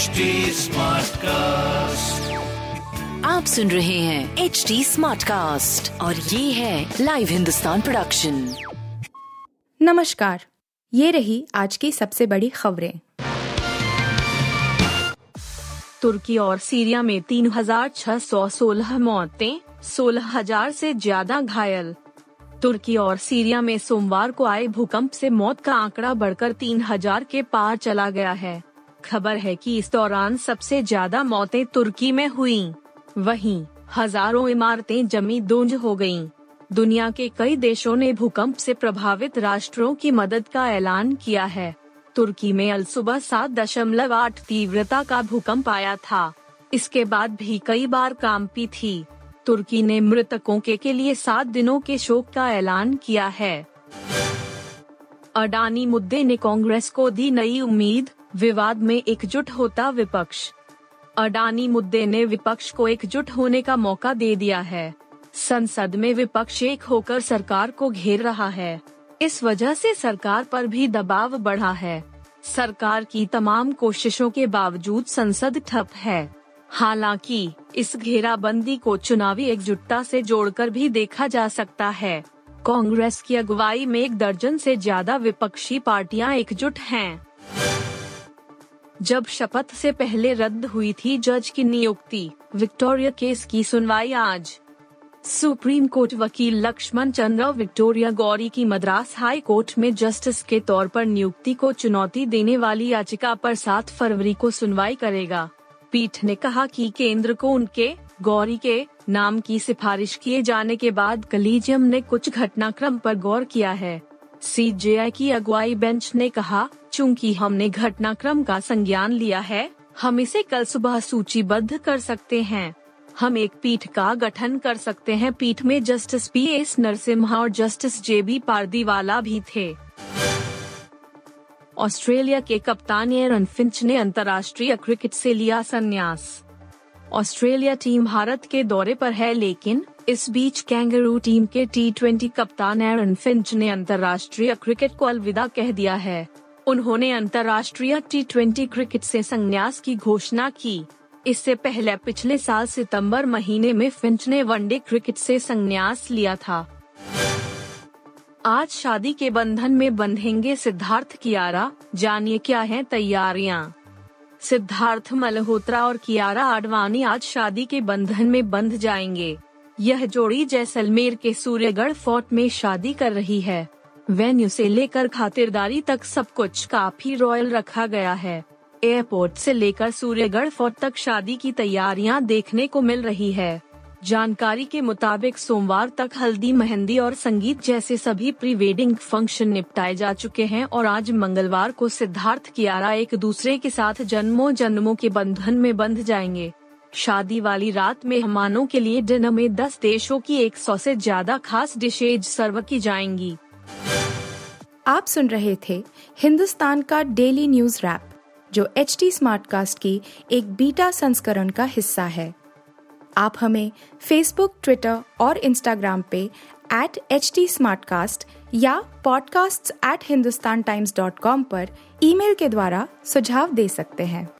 HD cast आप सुन रहे हैं एच डी स्मार्ट कास्ट और ये है लाइव हिंदुस्तान प्रोडक्शन नमस्कार ये रही आज की सबसे बड़ी खबरें। तुर्की और सीरिया में 3,616 मौतें 16,000 से ज़्यादा घायल। तुर्की और सीरिया में सोमवार को आए भूकंप से मौत का आंकड़ा बढ़कर 3,000 के पार चला गया है। खबर है कि इस दौरान सबसे ज़्यादा मौतें तुर्की में हुईं। वहीं हज़ारों इमारतें जमी दूंज हो गईं। दुनिया के कई देशों ने भूकंप से प्रभावित राष्ट्रों की मदद का ऐलान किया है। तुर्की में अल सुबह सात दशमलव आठ तीव्रता का भूकंप आया था। इसके बाद भी कई बार कांपी थी। तुर्की ने मृतकों के, के लिए सात दिनों के शोक का ऐलान किया है। अडानी मुद्दे ने कांग्रेस को दी नई उम्मीद। विवाद में एकजुट होता विपक्ष। अडानी मुद्दे ने विपक्ष को एकजुट होने का मौका दे दिया है। संसद में विपक्ष एक होकर सरकार को घेर रहा है। इस वजह से सरकार पर भी दबाव बढ़ा है। सरकार की तमाम कोशिशों के बावजूद संसद ठप है। हालाँकि, इस घेराबंदी को चुनावी एकजुटता से जोड़कर भी देखा जा सकता है। कांग्रेस की अगुवाई में एक दर्जन से ज़्यादा विपक्षी पार्टियाँ एकजुट हैं। जब शपथ से पहले रद्द हुई थी जज की नियुक्ति, विक्टोरिया केस की सुनवाई आज। सुप्रीम कोर्ट वकील लक्ष्मण चंद्र विक्टोरिया गौरी की मद्रास हाई कोर्ट में जस्टिस के तौर पर नियुक्ति को चुनौती देने वाली याचिका पर 7 फरवरी को सुनवाई करेगा। पीठ ने कहा कि केंद्र को उनके, गौरी के, नाम की सिफारिश किए जाने के बाद कलीजियम ने कुछ घटनाक्रम पर गौर किया है। सी की अगुवाई बेंच ने कहा, चूँकि हमने घटनाक्रम का संज्ञान लिया है, हम इसे कल सुबह सूचीबद्ध कर सकते हैं। हम एक पीठ का गठन कर सकते हैं। पीठ में जस्टिस पी एस नरसिम्हा और जस्टिस जे बी पारदीवाला भी थे। ऑस्ट्रेलिया के कप्तान एरन फिंच ने अंतर्राष्ट्रीय क्रिकेट से लिया संन्यास। ऑस्ट्रेलिया टीम भारत के दौरे पर है, लेकिन इस बीच कैंगरू टीम के टी ट्वेंटी कप्तान एरन फिंच ने अंतर्राष्ट्रीय क्रिकेट को अलविदा कह दिया है। उन्होंने अंतर्राष्ट्रीय टी ट्वेंटी क्रिकेट से संन्यास की घोषणा की। इससे पहले पिछले साल सितंबर महीने में फिंच ने वनडे क्रिकेट से संन्यास लिया था। आज शादी के बंधन में बंधेंगे सिद्धार्थ कियारा। जानिए क्या है तैयारियाँ? सिद्धार्थ मल्होत्रा और कियारा आडवाणी आज शादी के बंधन में बंध जाएँगे। यह जोड़ी जैसलमेर के सूर्यगढ़ फोर्ट में शादी कर रही है। वेन्यू से लेकर खातिरदारी तक सब कुछ काफ़ी रॉयल रखा गया है। एयरपोर्ट से लेकर सूर्यगढ़ फोर्ट तक शादी की तैयारियाँ देखने को मिल रही है। जानकारी के मुताबिक सोमवार तक हल्दी, मेहंदी और संगीत जैसे सभी प्री वेडिंग फ़ंक्शन निपटाए जा चुके हैं और आज मंगलवार को सिद्धार्थ कियारा एक दूसरे के साथ जन्मों जन्मों के बंधन में बंध जाएँगे। शादी वाली रात मेहमानों के लिए डिनर में 10 देशों की 100 से ज़्यादा खास डिशेज सर्व की जाएँगी। आप सुन रहे थे हिंदुस्तान का डेली न्यूज़ रैप, जो एच टी स्मार्ट कास्ट की एक बीटा संस्करण का हिस्सा है। आप हमें फेसबुक, ट्विटर और इंस्टाग्राम पे एट एच टी या podcasts@hindustantimes.com पर ईमेल के द्वारा सुझाव दे सकते हैं।